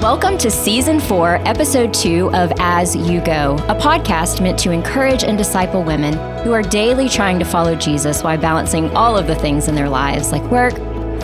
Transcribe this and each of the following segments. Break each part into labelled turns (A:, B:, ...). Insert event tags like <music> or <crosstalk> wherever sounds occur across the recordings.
A: Welcome to season four, episode two of As You Go, a podcast meant to encourage and disciple women who are daily trying to follow Jesus while balancing all of the things in their lives like work,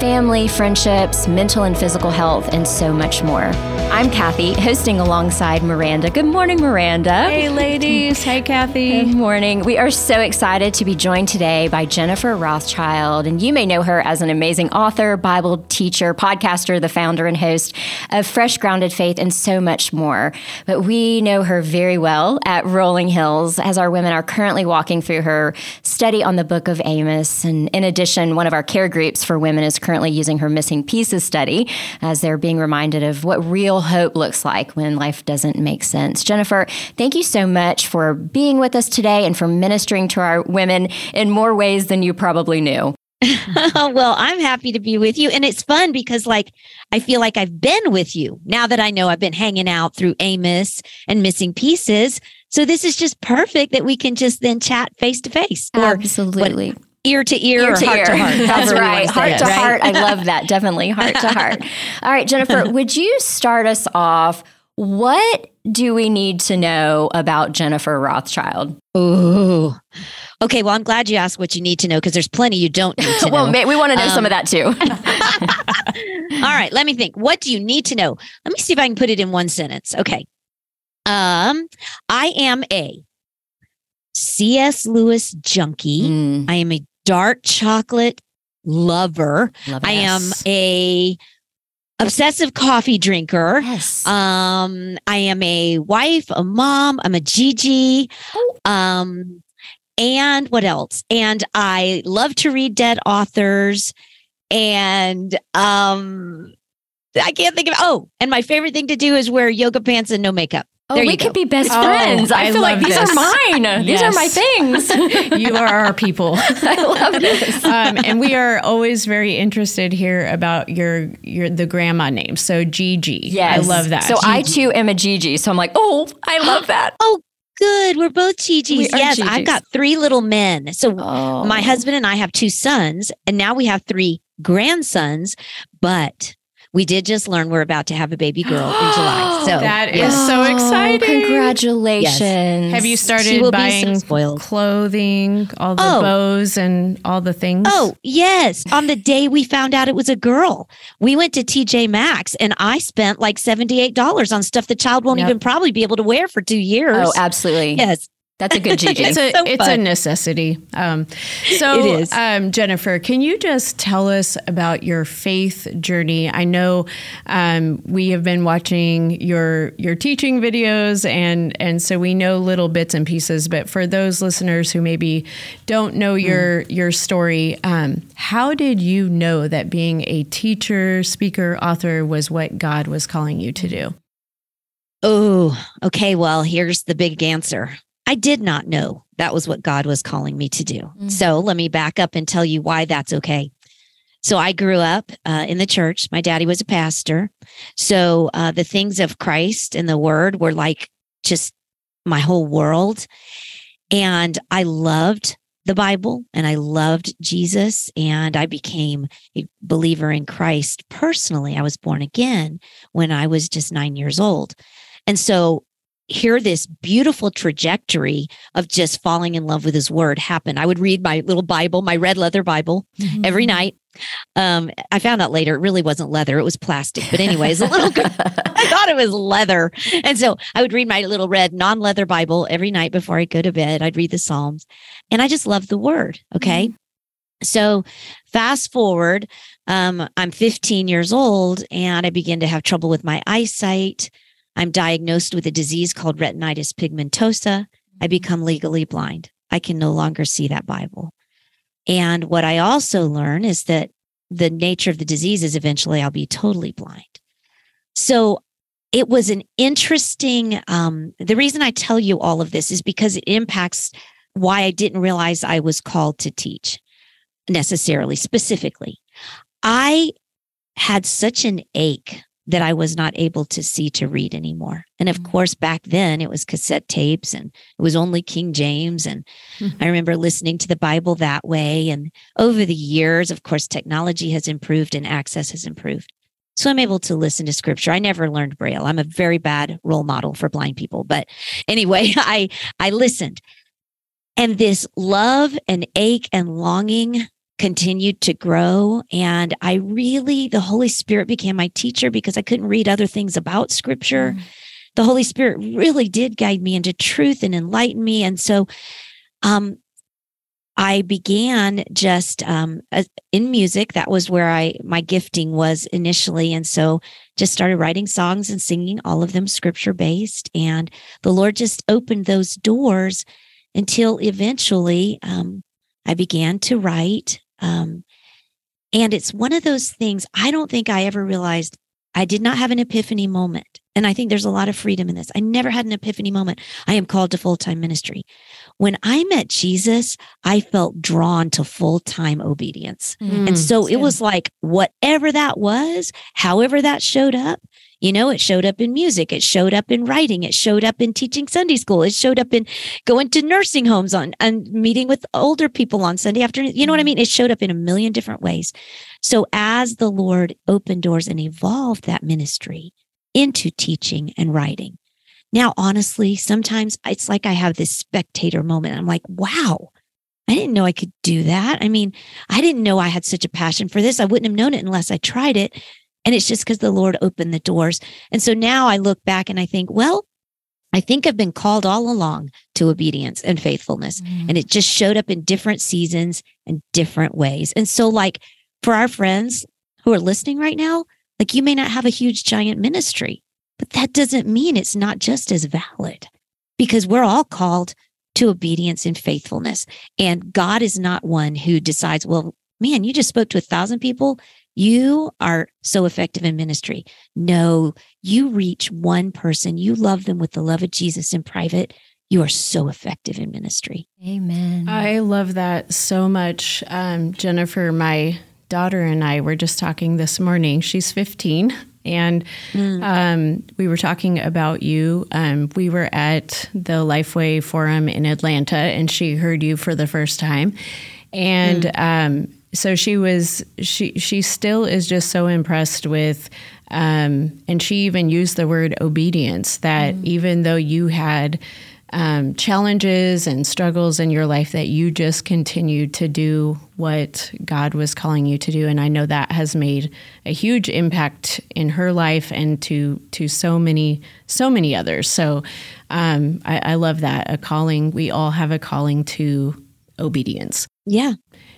A: family, friendships, mental and physical health, and so much more. I'm Kathy, hosting alongside Miranda. Good morning, Miranda.
B: Hey, ladies. Hey, Kathy.
A: Good morning. We are so excited to be joined today by Jennifer Rothschild. And you may know her as an amazing author, Bible teacher, podcaster, the founder and host of Fresh Grounded Faith, and so much more. But we know her very well at Rolling Hills as our women are currently walking through her study on the book of Amos. And in addition, one of our care groups for women is currently using her missing pieces study as they're being reminded of what real hope looks like when life doesn't make sense. Jennifer, thank you so much for being with us today and for ministering to our women in more ways than you probably knew. <laughs>
C: well, I'm happy to be with you. And it's fun because, like, I feel like I've been with you now that I know I've been hanging out through Amos and missing pieces. So, this is just perfect that we can just then chat face to face.
A: Absolutely.
C: What, ear to ear,
A: ear
C: to
A: heart
C: ear.
A: to heart. That's right. Heart
C: it,
A: to
C: right?
A: heart. I love <laughs> that. Definitely heart to heart. All right, Jennifer, <laughs> would you start us off? What do we need to know about Jennifer Rothschild?
C: Ooh. Okay, well, I'm glad you asked what you need to know because there's plenty you don't need to <laughs> know.
A: well, we want to know um, some of that too.
C: all right, let me think. What do you need to know? Let me see if I can put it in one sentence. Okay. Um, I am a C.S. Lewis junkie.
A: Mm.
C: I am a dark chocolate lover.
A: Love
C: I am a obsessive coffee drinker.
A: Yes.
C: Um, I am a wife, a mom, I'm a Gigi.
A: Oh.
C: Um, and what else? And I love to read dead authors. And um, I can't think of oh, and my favorite thing to do is wear yoga pants and no makeup.
A: Oh,
C: There
A: we could be best
B: Oh,
A: friends. I,
B: I
A: feel like these
B: this.
A: are mine. These are my things. <laughs>
B: you are our people. <laughs>
A: I love <laughs> this.
B: um, and we are always very interested here about your your the grandma name. So Gigi.
A: Yes.
B: I love that.
A: So I too am a Gigi. So I'm like, oh, I love that. <gasps>
C: Oh, good. We're both Gigi's.
A: We
C: yes,
A: Gigi's.
C: I've got three little men. So
A: Oh.
C: my husband and I have two sons, and now we have three grandsons. But we did just learn we're about to have a baby girl in July. <gasps> So
B: That is
C: yes.
B: so
A: Oh,
B: exciting.
A: Congratulations.
B: Have you started
C: will be so
B: buying
C: spoiled.
B: clothing, all the
C: Oh.
B: bows and all the things?
C: Oh, yes. On the day we found out it was a girl, we went to TJ Maxx and I spent like $78 on stuff the child won't
A: Yep.
C: even probably be able to wear for two years.
A: Oh, absolutely.
C: yes.
A: That's a good <laughs> Gigi.
B: it's a
C: so
B: it's a necessity. Um, so,
C: It is.
B: Um, Jennifer, can you just tell us about your faith journey? I know um, we have been watching your your teaching videos, and and so we know little bits and pieces. But for those listeners who maybe don't know your your story, um, how did you know that being a teacher, speaker, author was what God was calling you to do?
C: Oh, okay. Well, here's the big answer. I did not know that was what God was calling me to do.
A: Mm.
C: So let me back up and tell you why that's okay. So I grew up uh, in the church. My daddy was a pastor. So uh, the things of Christ and the word were like just my whole world. And I loved the Bible and I loved Jesus. And I became a believer in Christ personally. I was born again when I was just nine years old. And so here this beautiful trajectory of just falling in love with his word happen. I would read my little Bible, my red leather Bible every night. Um, I found out later it really wasn't leather, it was plastic. But anyways, a little <laughs> I thought it was leather. And so I would read my little red non-leather Bible every night before I'd go to bed. I'd read the Psalms. And I just loved the word. Okay. So fast forward, um, I'm 15 years old and I begin to have trouble with my eyesight. I'm diagnosed with a disease called retinitis pigmentosa. I become legally blind. I can no longer see that Bible. And what I also learn is that the nature of the disease is eventually I'll be totally blind. So it was an interesting, um, the reason I tell you all of this is because it impacts why I didn't realize I was called to teach necessarily, specifically. I had such an ache that I was not able to see to read anymore. And of
A: Mm.
C: course, back then it was cassette tapes and it was only King James. And
A: Mhm.
C: I remember listening to the Bible that way. And over the years, of course, technology has improved and access has improved. So I'm able to listen to scripture. I never learned Braille. I'm a very bad role model for blind people. But anyway, <laughs> I, I listened. And this love and ache and longing continued to grow. And I really, the Holy Spirit became my teacher because I couldn't read other things about scripture. Mm. The Holy Spirit really did guide me into truth and enlighten me. And so, um, I began just um, in music. That was where I my gifting was initially, and so just started writing songs and singing, all of them scripture based. And the Lord just opened those doors until eventually um, I began to write. Um, and it's one of those things I don't think I ever realized I did not have an epiphany moment. And I think there's a lot of freedom in this. I never had an epiphany moment. I am called to full time ministry. When I met Jesus, I felt drawn to full time obedience. Mm, and so it was like whatever that was, however that showed up, you know, it showed up in music, it showed up in writing, it showed up in teaching Sunday school, it showed up in going to nursing homes on and meeting with older people on Sunday afternoon. You know what I mm. mean? It showed up in a million different ways. So as the Lord opened doors and evolved that ministry into teaching and writing, now, honestly, sometimes it's like I have this spectator moment. I'm like, wow, I didn't know I could do that. I mean, I didn't know I had such a passion for this. I wouldn't have known it unless I tried it. And it's just because the Lord opened the doors. And so now I look back and I think, well, I think I've been called all along to obedience and faithfulness. Mm. And it just showed up in different seasons and different ways. And so, like for our friends who are listening right now, like you may not have a huge giant ministry, but that doesn't mean it's not just as valid because we're all called to obedience and faithfulness. And God is not one who decides, well, man, you just spoke to a thousand people. You are so effective in ministry. No, you reach one person. You love them with the love of Jesus in private. You are so effective in ministry.
A: Amen.
B: I love that so much. Um, Jennifer, my daughter and I were just talking this morning. She's 15. And mm. um, we were talking about you. Um, we were at the Lifeway Forum in Atlanta, and she heard you for the first time. And mm. um, so she was she she still is just so impressed with um, and she even used the word obedience that mm. even though you had um, challenges and struggles in your life that you just continued to do what God was calling you to do. And I know that has made a huge impact in her life and to to so many so many others. So um, I, I love that a calling. We all have a calling to obedience.
C: Yeah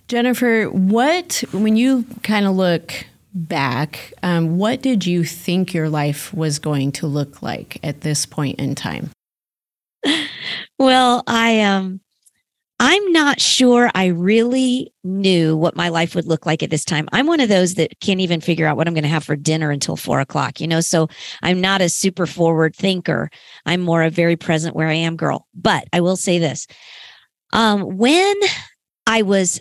B: Jennifer, what, when you kind of look back, um, what did you think your life was going to look like at this point in time?
C: Well, I um I'm not sure I really knew what my life would look like at this time. I'm one of those that can't even figure out what I'm going to have for dinner until four o'clock, you know? So I'm not a super forward thinker. I'm more a very present where I am girl. But I will say this. Um, when I was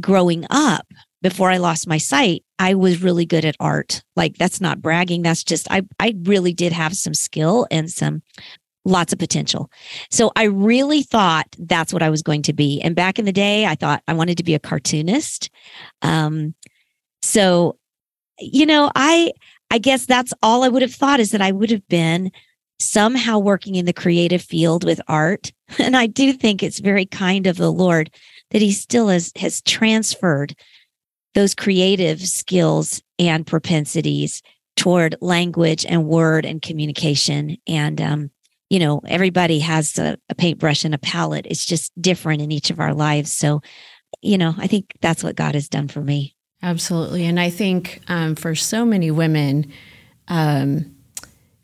C: growing up, before I lost my sight, I was really good at art. Like that's not bragging. That's just, I, I really did have some skill and some lots of potential. So I really thought that's what I was going to be. And back in the day, I thought I wanted to be a cartoonist. Um, so, you know, I, I guess that's all I would have thought is that I would have been somehow working in the creative field with art. <laughs> And I do think it's very kind of the Lord that he still has, has transferred those creative skills and propensities toward language and word and communication. And, um, you know, everybody has a, a paintbrush and a palette. It's just different in each of our lives. So, you know, I think that's what God has done for me.
B: Absolutely. And I think um, for so many women, um,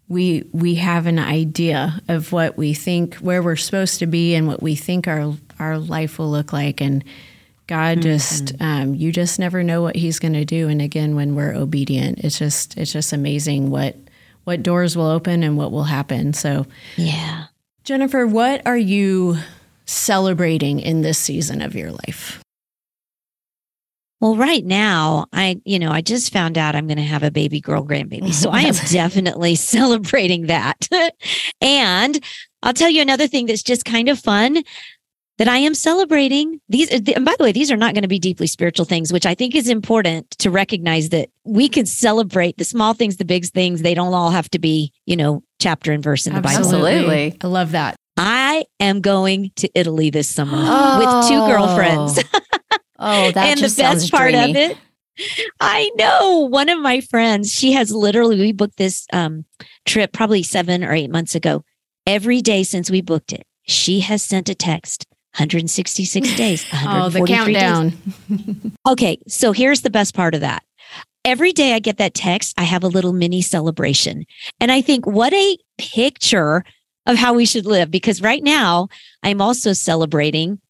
B: we we have an idea of what we think where we're supposed to be and what we think our our life will look like and god mm-hmm. just um, you just never know what he's going to do and again when we're obedient it's just it's just amazing what what doors will open and what will happen so
C: yeah
B: jennifer what are you celebrating in this season of your life
C: well, right now, I, you know, I just found out I'm going to have a baby girl grandbaby. So I am <laughs> definitely <laughs> celebrating that. <laughs> and I'll tell you another thing that's just kind of fun. That I am celebrating these. And by the way, these are not going to be deeply spiritual things, which I think is important to recognize that we can celebrate the small things, the big things. They don't all have to be, you know, chapter and verse in the Bible.
A: Absolutely.
B: I love that.
C: I am going to Italy this summer <gasps> with two girlfriends.
A: Oh, that <laughs>
C: and the best part
A: dreamy.
C: of it, I know one of my friends, she has literally, we booked this um, trip probably seven or eight months ago. Every day since we booked it, she has sent a text 166 days, <laughs>
B: Oh, the
C: 143 days.
B: countdown. <laughs>
C: Okay, so here's the best part of that. Every day I get that text, I have a little mini celebration. And I think, what a picture of how we should live. Because right now, I'm also celebrating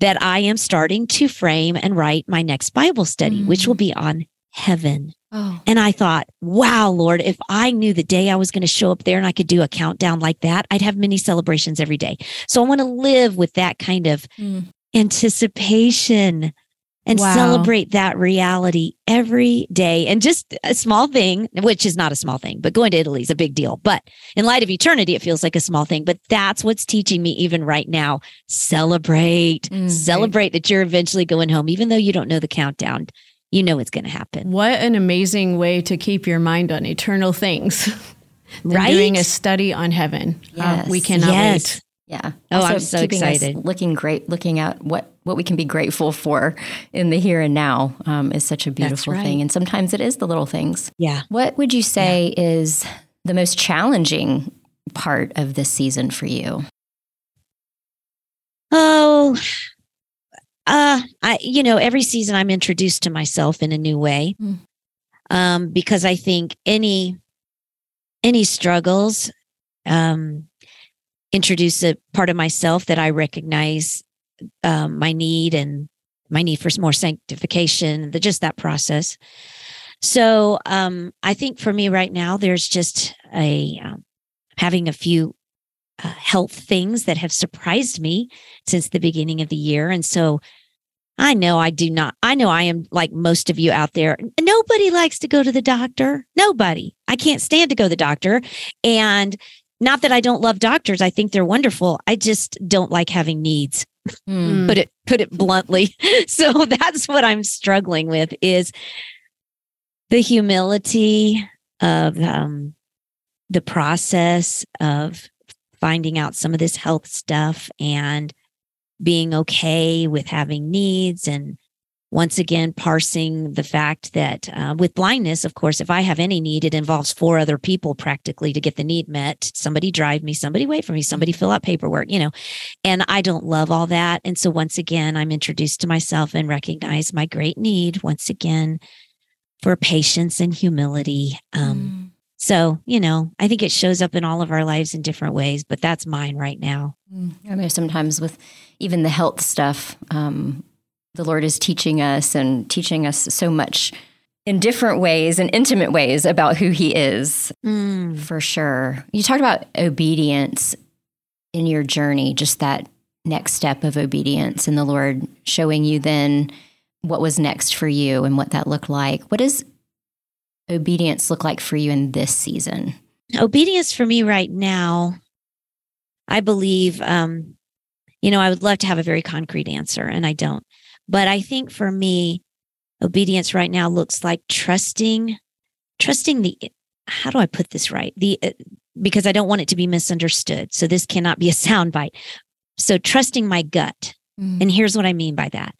C: that I am starting to frame and write my next Bible study, which will mm. be on heaven.
A: Oh,
C: And I thought, wow, Lord, if I knew the day I was going to show up there and I could do a countdown like that, I'd have many celebrations every day. So I want to live with that kind of
A: Mm.
C: anticipation and
B: Wow.
C: celebrate that reality every day. And just a small thing, which is not a small thing, but going to Italy is a big deal. But in light of eternity, it feels like a small thing. But that's what's teaching me even right now. Celebrate,
A: Mhm.
C: celebrate that you're eventually going home, even though you don't know the countdown. You know it's going to happen.
B: What an amazing way to keep your mind on eternal things. <laughs>
C: Right?
B: Doing a study on heaven. Uh, we cannot
C: Yes.
B: wait.
A: yeah.
C: Oh, I'm so excited.
A: looking great, looking at what what we can be grateful for in the here and now um, is such a beautiful
C: right.
A: thing. And sometimes it is the little things.
C: Yeah.
A: What would you say is the most challenging part of this season for you?
C: Oh, uh, I, you know, every season I'm introduced to myself in a new way.
A: Mm.
C: Um, because I think any, any struggles, um, introduce a part of myself that I recognize, um, my need and my need for more sanctification, the, just that process. So, um, I think for me right now, there's just a, um, having a few uh, health things that have surprised me since the beginning of the year. And so I know I do not, I know I am like most of you out there. Nobody likes to go to the doctor. Nobody. I can't stand to go to the doctor. And not that I don't love doctors. I think they're wonderful. I just don't like having needs.
A: Mm.
C: Put it, put it bluntly. <laughs> so that's what I'm struggling with is the humility of um, the process of finding out some of this health stuff and being okay with having needs and once again parsing the fact that uh, with blindness of course if i have any need it involves four other people practically to get the need met somebody drive me somebody wait for me somebody fill out paperwork you know and i don't love all that and so once again i'm introduced to myself and recognize my great need once again for patience and humility um,
A: Mm.
C: So, you know, I think it shows up in all of our lives in different ways, but that's mine right now.
A: Mm. I know sometimes with even the health stuff, um, the Lord is teaching us and teaching us so much in different ways and intimate ways about who He is, for sure. You talked about obedience in your journey, just that next step of obedience, and the Lord showing you then what was next for you and what that looked like. What does obedience look like for you in this season?
C: Obedience for me right now, I believe, um, you know, I would love to have a very concrete answer and I don't. But I think for me, obedience right now looks like trusting, trusting the, how do I put this right? The, uh, because I don't want it to be misunderstood. So this cannot be a <laughs> soundbite. So trusting my gut. And here's what I mean by that.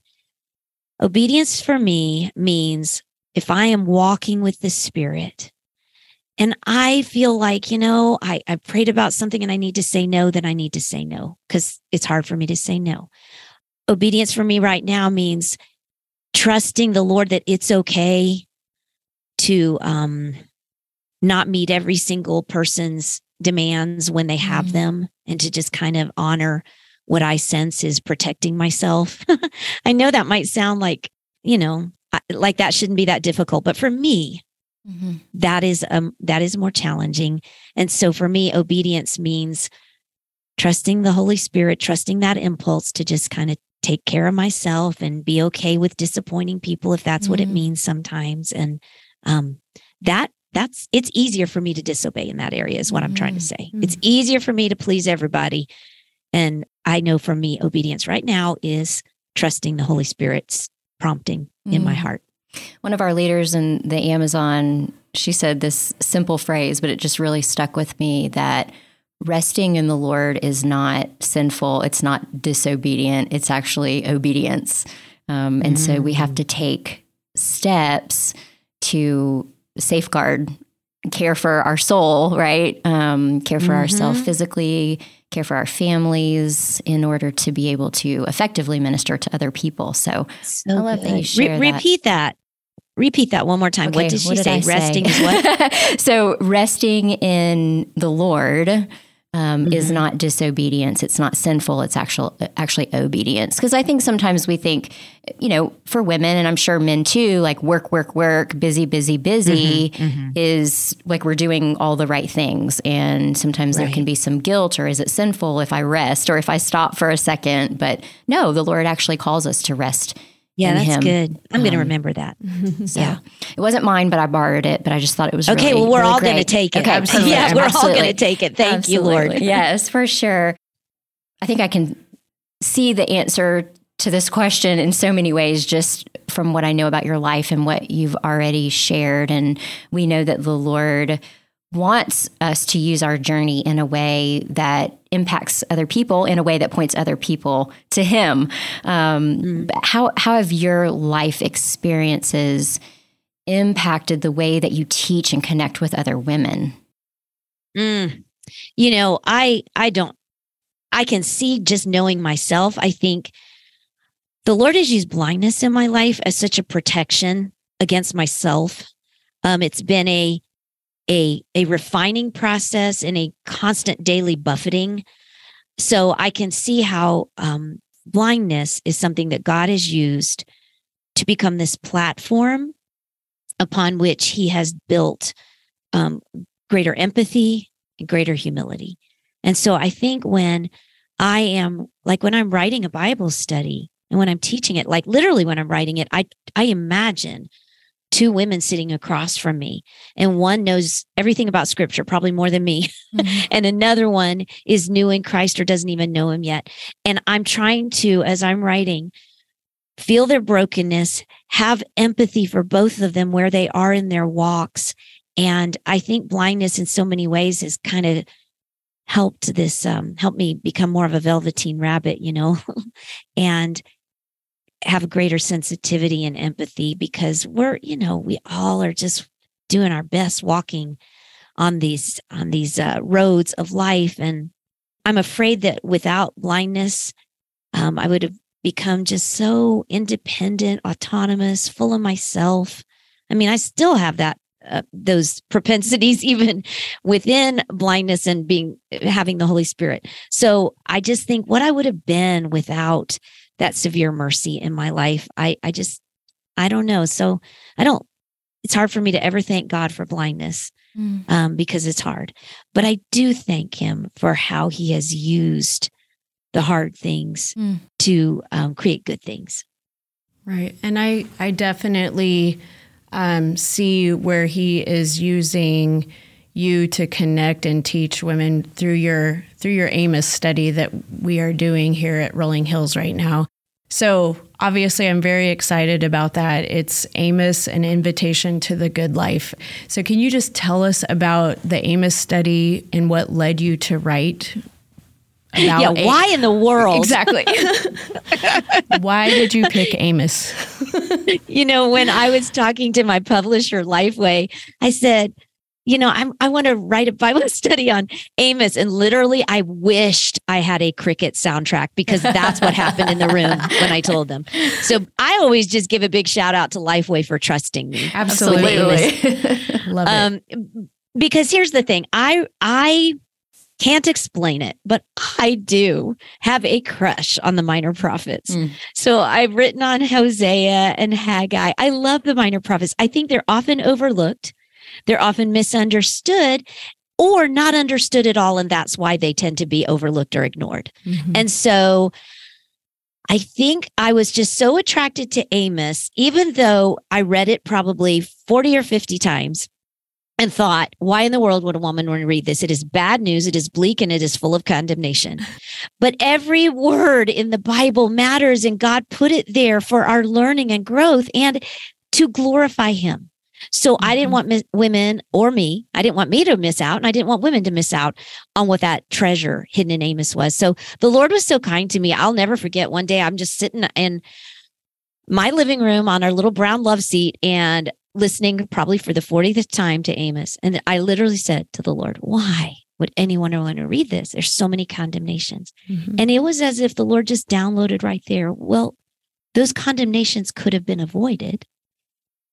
C: Obedience for me means if I am walking with the Spirit and I feel like, you know, I, I prayed about something and I need to say no, then I need to say no because it's hard for me to say no. Obedience for me right now means trusting the Lord that it's okay to um, not meet every single person's demands when they have
A: Mhm.
C: them and to just kind of honor what I sense is protecting myself. <laughs> I know that might sound like, you know, like that shouldn't be that difficult, but for me,
A: Mhm.
C: that is um that is more challenging. And so for me, obedience means trusting the Holy Spirit, trusting that impulse to just kind of take care of myself and be okay with disappointing people if that's what it
A: Mhm.
C: means sometimes. And um that that's it's easier for me to disobey in that area is what I'm trying to say. It's easier for me to please everybody and I know for me, obedience right now is trusting the Holy Spirit's prompting in my
A: Mm.
C: heart.
A: One of our leaders in the Amazon, she said this simple phrase, but it just really stuck with me that resting in the Lord is not sinful, it's not disobedient, it's actually obedience. Um, and so we have to take steps to safeguard, care for our soul, right? Um, care for ourselves physically, care for our families in order to be able to effectively minister to other people. So
C: So
A: I love that you
C: good.
A: share that.
C: Repeat that. Repeat that one more time. what
A: Okay,
C: did she
A: did
C: say?
A: I say?
C: Resting is what? <laughs>
A: so resting in the Lord um, is
C: Mhm.
A: not disobedience. It's not sinful. It's actual actually obedience. Because I think sometimes we think, you know, for women and I'm sure men too, like work, work, work, busy, busy, busy
C: Mm-hmm,
A: is like we're doing all the right things. And sometimes there can be some guilt or is it sinful if I rest or if I stop for a second? But no, the Lord actually calls us to rest.
C: Yeah, that's
A: him.
C: good. I'm going to
A: Um,
C: remember that. <laughs>
A: So
C: Yeah.
A: it wasn't mine, but I borrowed it. But I just thought it was
C: Okay,
A: really,
C: well, we're
A: really
C: all going to take it.
A: Okay,
B: Absolutely.
C: Yeah, we're all going to take it. Thank you, Lord.
A: yes, for sure. I think I can see the answer to this question in so many ways just from what I know about your life and what you've already shared. And we know that the Lord wants us to use our journey in a way that impacts other people, in a way that points other people to Him. Um, but How, how have your life experiences impacted the way that you teach and connect with other women?
C: Mm. You know, I I don't I can see just knowing myself. I think the Lord has used blindness in my life as such a protection against myself. Um, it's been a a a refining process and a constant daily buffeting. So I can see how um, blindness is something that God has used to become this platform upon which He has built um, greater empathy and greater humility. And so I think when I am like when I'm writing a Bible study and when I'm teaching it, like literally when I'm writing it, I I imagine two women sitting across from me and one knows everything about scripture probably more than me <laughs> and another one is new in Christ or doesn't even know him yet. And I'm trying to as I'm writing feel their brokenness have empathy for both of them where they are in their walks. And I think blindness in so many ways has kind of helped this um helped me become more of a velveteen rabbit you know? <laughs> And have a greater sensitivity and empathy because we're you know we all are just doing our best walking on these on these uh, roads of life. And i'm afraid that without blindness um, i would have become just so independent autonomous full of myself. I mean i still have that uh, those <laughs> propensities even within blindness and being having the holy spirit. So i just think what i would have been without that severe mercy in my life i i just i don't know so i don't it's hard for me to ever thank god for blindness
A: Mm.
C: um, because it's hard but i do thank him for how he has used the hard things
A: Mm.
C: to um, create good things
B: Right. And I, I definitely um, see where he is using you to connect and teach women through your through your Amos study that we are doing here at Rolling Hills right now. So obviously I'm very excited about that. It's Amos, an invitation to the good life. So can you just tell us about the Amos study and what led you to write about
C: yeah
B: A-
C: why in the world
B: Exactly. <laughs> Why did you pick Amos?
C: you know, when I was talking to my publisher, Lifeway, I said, you know, I'm, I want to write a Bible <laughs> study on Amos. And literally, I wished I had a cricket soundtrack because that's what happened in the room when I <laughs> told them. So I always just give a big shout out to Lifeway for trusting me.
B: Absolutely. <laughs> Love it.
C: Um, because here's the thing I, I, can't explain it, but I do have a crush on the minor prophets.
A: Mm.
C: So I've written on Hosea and Haggai. I love the minor prophets. I think they're often overlooked, they're often misunderstood or not understood at all. And that's why they tend to be overlooked or ignored.
B: Mhm.
C: And so I think I was just so attracted to Amos, even though I read it probably 40 or 50 times. and thought, why in the world would a woman want to read this? It is bad news. It is bleak and it is full of condemnation. <laughs> But every word in the Bible matters and God put it there for our learning and growth and to glorify him. So mm-hmm. I didn't mm-hmm. want mi- women or me, I didn't want me to miss out and I didn't want women to miss out on what that treasure hidden in Amos was. So the Lord was so kind to me. I'll never forget one day I'm just sitting in my living room on our little brown love seat and listening probably for the 40th time to Amos. And I literally said to the Lord, why would anyone want to read this? There's so many condemnations. Mm-hmm. And it was as if the Lord just downloaded right there. Well, those condemnations could have been avoided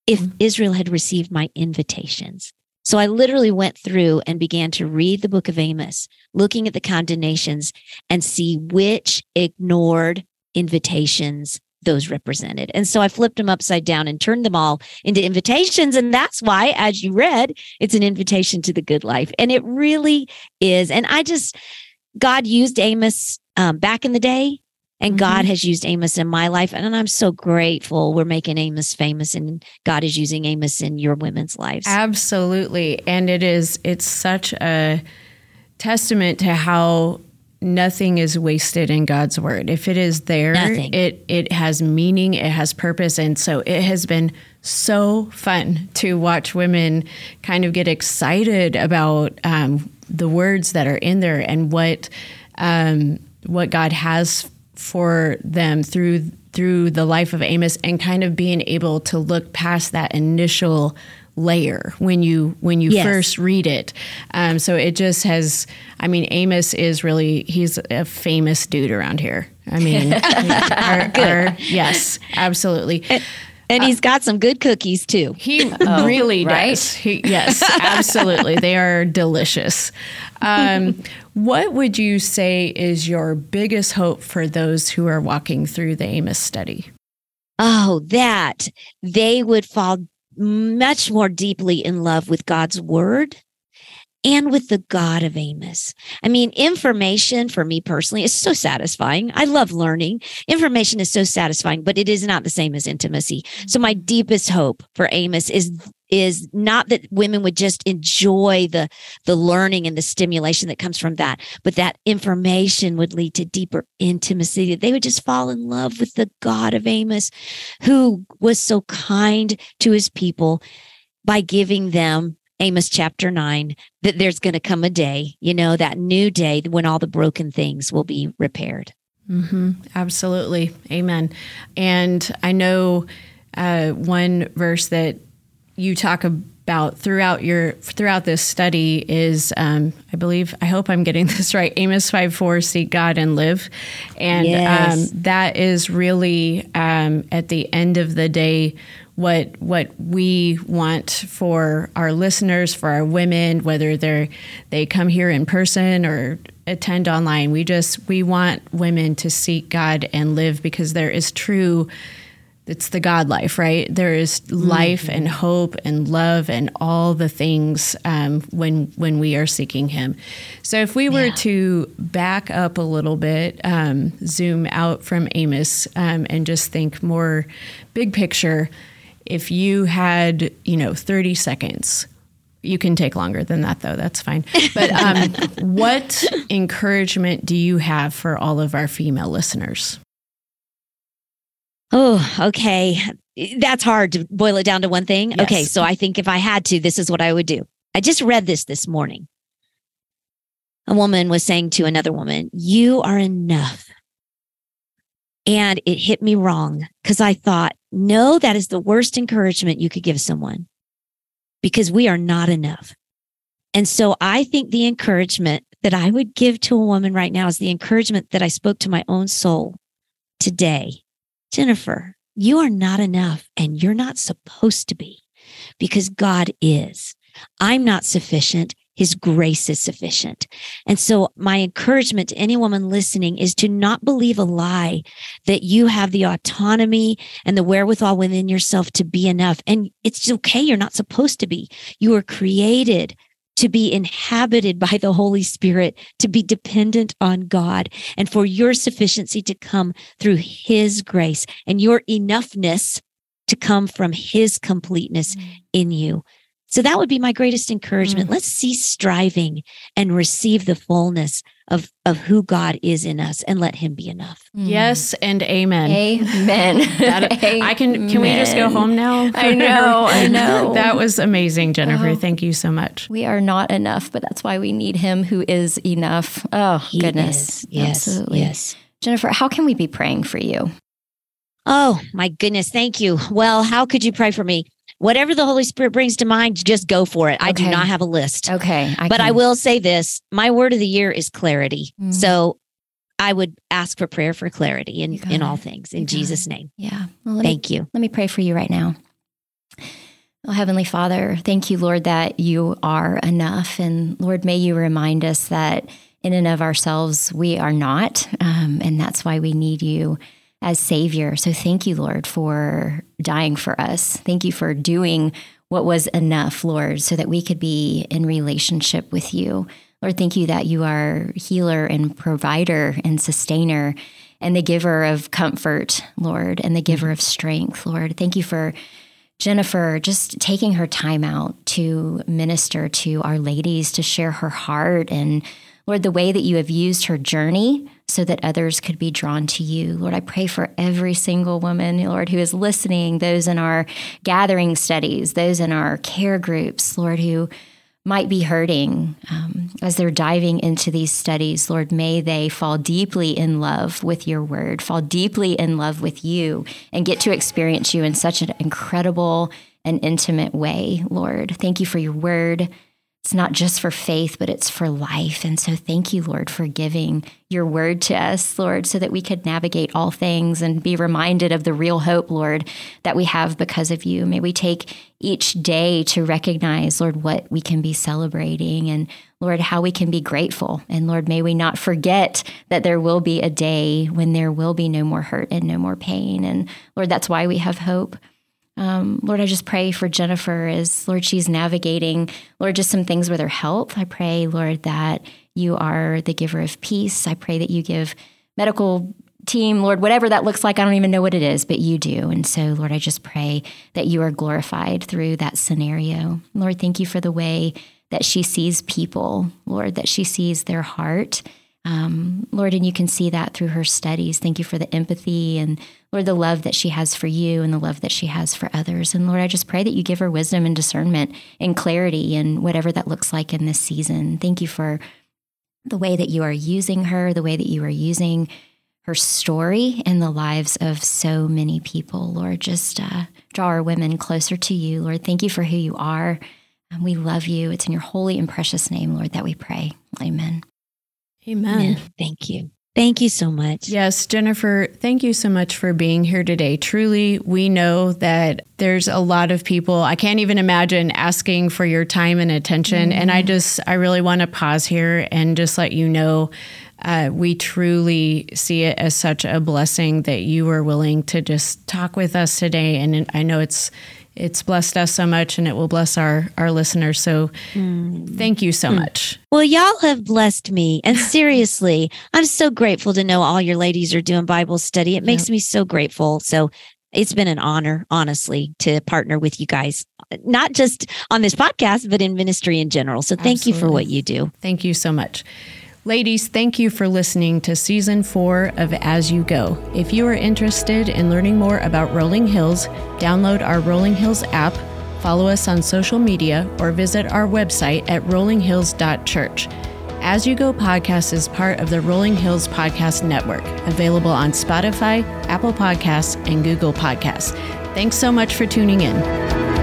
C: if mm-hmm. Israel had received my invitations. So I literally went through and began to read the book of Amos, looking at the condemnations and see which ignored invitations those represented. And so I flipped them upside down and turned them all into invitations. And that's why, as you read, it's an invitation to the good life. And it really is. And I just, God used Amos um, back in the day. And mm-hmm. God has used Amos in my life. And I'm so grateful we're making Amos famous and God is using Amos in your women's lives.
B: Absolutely. And it is, it's such a testament to how nothing is wasted in God's word. If it is there, nothing. it it has meaning, it has purpose, and so it has been so fun to watch women kind of get excited about um, the words that are in there and what um, what God has for them through through the life of Amos, and kind of being able to look past that initial layer when you when you yes. first read it. Um, so it just has. I mean, Amos is really he's a famous dude around here. I mean, <laughs> our, our, yes, absolutely.
C: And, and he's got some good cookies too.
B: He oh, <laughs> really right? does. He, yes, absolutely. they are delicious. Um, what would you say is your biggest hope for those who are walking through the Amos study?
C: Oh, that they would fall much more deeply in love with God's word and with the God of Amos. I mean, information for me personally is so satisfying. I love learning. Information is so satisfying, but it is not the same as intimacy. Mm-hmm. So my deepest hope for Amos is is not that women would just enjoy the the learning and the stimulation that comes from that but that information would lead to deeper intimacy that they would just fall in love with the god of amos who was so kind to his people by giving them amos chapter 9 that there's going to come a day you know that new day when all the broken things will be repaired
B: mm-hmm. absolutely amen and i know uh, one verse that you talk about throughout your throughout this study is um, I believe I hope I'm getting <laughs> this right Amos 5 4 seek God and live and yes. um, that is really um, at the end of the day what what we want for our listeners for our women whether they're they come here in person or attend online we just we want women to seek God and live because there is true it's the God life, right? There is life mm-hmm. and hope and love and all the things um, when when we are seeking Him. So, if we were yeah. to back up a little bit, um, zoom out from Amos, um, and just think more big picture, if you had, you know, thirty seconds. You can take longer than that, though. That's fine. But um, <laughs> what encouragement do you have for all of our female listeners?
C: Oh, okay. That's hard to boil it down to one thing. Yes. Okay. So I think if I had to, this is what I would do. I just read this this morning. A woman was saying to another woman, You are enough. And it hit me wrong because I thought, no, that is the worst encouragement you could give someone because we are not enough. And so I think the encouragement that I would give to a woman right now is the encouragement that I spoke to my own soul today Jennifer, you are not enough and you're not supposed to be because God is. I'm not sufficient. His grace is sufficient. And so my encouragement to any woman listening is to not believe a lie that you have the autonomy and the wherewithal within yourself to be enough. And it's okay. You're not supposed to be. You were created to be inhabited by the Holy Spirit, to be dependent on God, and for your sufficiency to come through His grace and your enoughness to come from His completeness mm. in you. So that would be my greatest encouragement. Mm. Let's cease striving and receive the fullness of, of who God is in us and let him be enough.
B: Mm. Yes and amen.
A: Amen. <laughs>
B: that, amen. I can can we just go home now?
A: I know, I <laughs> know.
B: that was amazing, Jennifer. Oh, Thank you so much.
A: We are not enough, but that's why we need him who is enough. Oh,
C: he
A: goodness.
C: Is. Yes. Absolutely. Yes.
A: Jennifer, how can we be praying for you?
C: Oh, my goodness. Thank you. Well, how could you pray for me? Whatever the Holy Spirit brings to mind, just go for it. I do not have a list.
A: Okay.
C: I but can. I will say this my word of the year is clarity. Mm-hmm. So I would ask for prayer for clarity in, in all things in Jesus' it. name.
A: Yeah.
C: Well, thank
A: me,
C: you.
A: Let me pray for you right now. Oh, Heavenly Father, thank you, Lord, that you are enough. And Lord, may you remind us that in and of ourselves, we are not. Um, and that's why we need you as Savior. So thank you, Lord, for dying for us. Thank you for doing what was enough, Lord, so that we could be in relationship with you. Lord, thank you that you are healer and provider and sustainer and the giver of comfort, Lord, and the giver mm-hmm. of strength, Lord. Thank you for Jennifer just taking her time out to minister to our ladies, to share her heart and Lord, the way that you have used her journey so that others could be drawn to you. Lord, I pray for every single woman, Lord, who is listening, those in our gathering studies, those in our care groups, Lord, who might be hurting um, as they're diving into these studies. Lord, may they fall deeply in love with your word, fall deeply in love with you, and get to experience you in such an incredible and intimate way, Lord. Thank you for your word it's not just for faith, but it's for life. And so thank you, Lord, for giving your word to us, Lord, so that we could navigate all things and be reminded of the real hope, Lord, that we have because of you. May we take each day to recognize, Lord, what we can be celebrating and, Lord, how we can be grateful. And Lord, may we not forget that there will be a day when there will be no more hurt and no more pain. And Lord, that's why we have hope. Um, Lord, I just pray for Jennifer as, Lord, she's navigating, Lord, just some things with her health. I pray, Lord, that you are the giver of peace. I pray that you give medical team, Lord, whatever that looks like. I don't even know what it is, but you do. And so, Lord, I just pray that you are glorified through that scenario. Lord, thank you for the way that she sees people, Lord, that she sees their heart. Um, Lord, and you can see that through her studies. Thank you for the empathy and, Lord, the love that she has for you and the love that she has for others. And Lord, I just pray that you give her wisdom and discernment and clarity and whatever that looks like in this season. Thank you for the way that you are using her, the way that you are using her story in the lives of so many people. Lord, just uh, draw our women closer to you. Lord, thank you for who you are. And we love you. It's in your holy and precious name, Lord, that we pray.
B: Amen. Amen.
C: Thank you. Thank you so much.
B: Yes, Jennifer, thank you so much for being here today. Truly, we know that there's a lot of people, I can't even imagine asking for your time and attention. Mm-hmm. And I just, I really want to pause here and just let you know uh, we truly see it as such a blessing that you were willing to just talk with us today. And I know it's it's blessed us so much and it will bless our our listeners so mm. thank you so mm. much
C: well y'all have blessed me and seriously <laughs> i'm so grateful to know all your ladies are doing bible study it makes yep. me so grateful so it's been an honor honestly to partner with you guys not just on this podcast but in ministry in general so thank Absolutely. you for what you do
B: thank you so much Ladies, thank you for listening to season four of As You Go. If you are interested in learning more about Rolling Hills, download our Rolling Hills app, follow us on social media, or visit our website at rollinghills.church. As You Go podcast is part of the Rolling Hills Podcast Network, available on Spotify, Apple Podcasts, and Google Podcasts. Thanks so much for tuning in.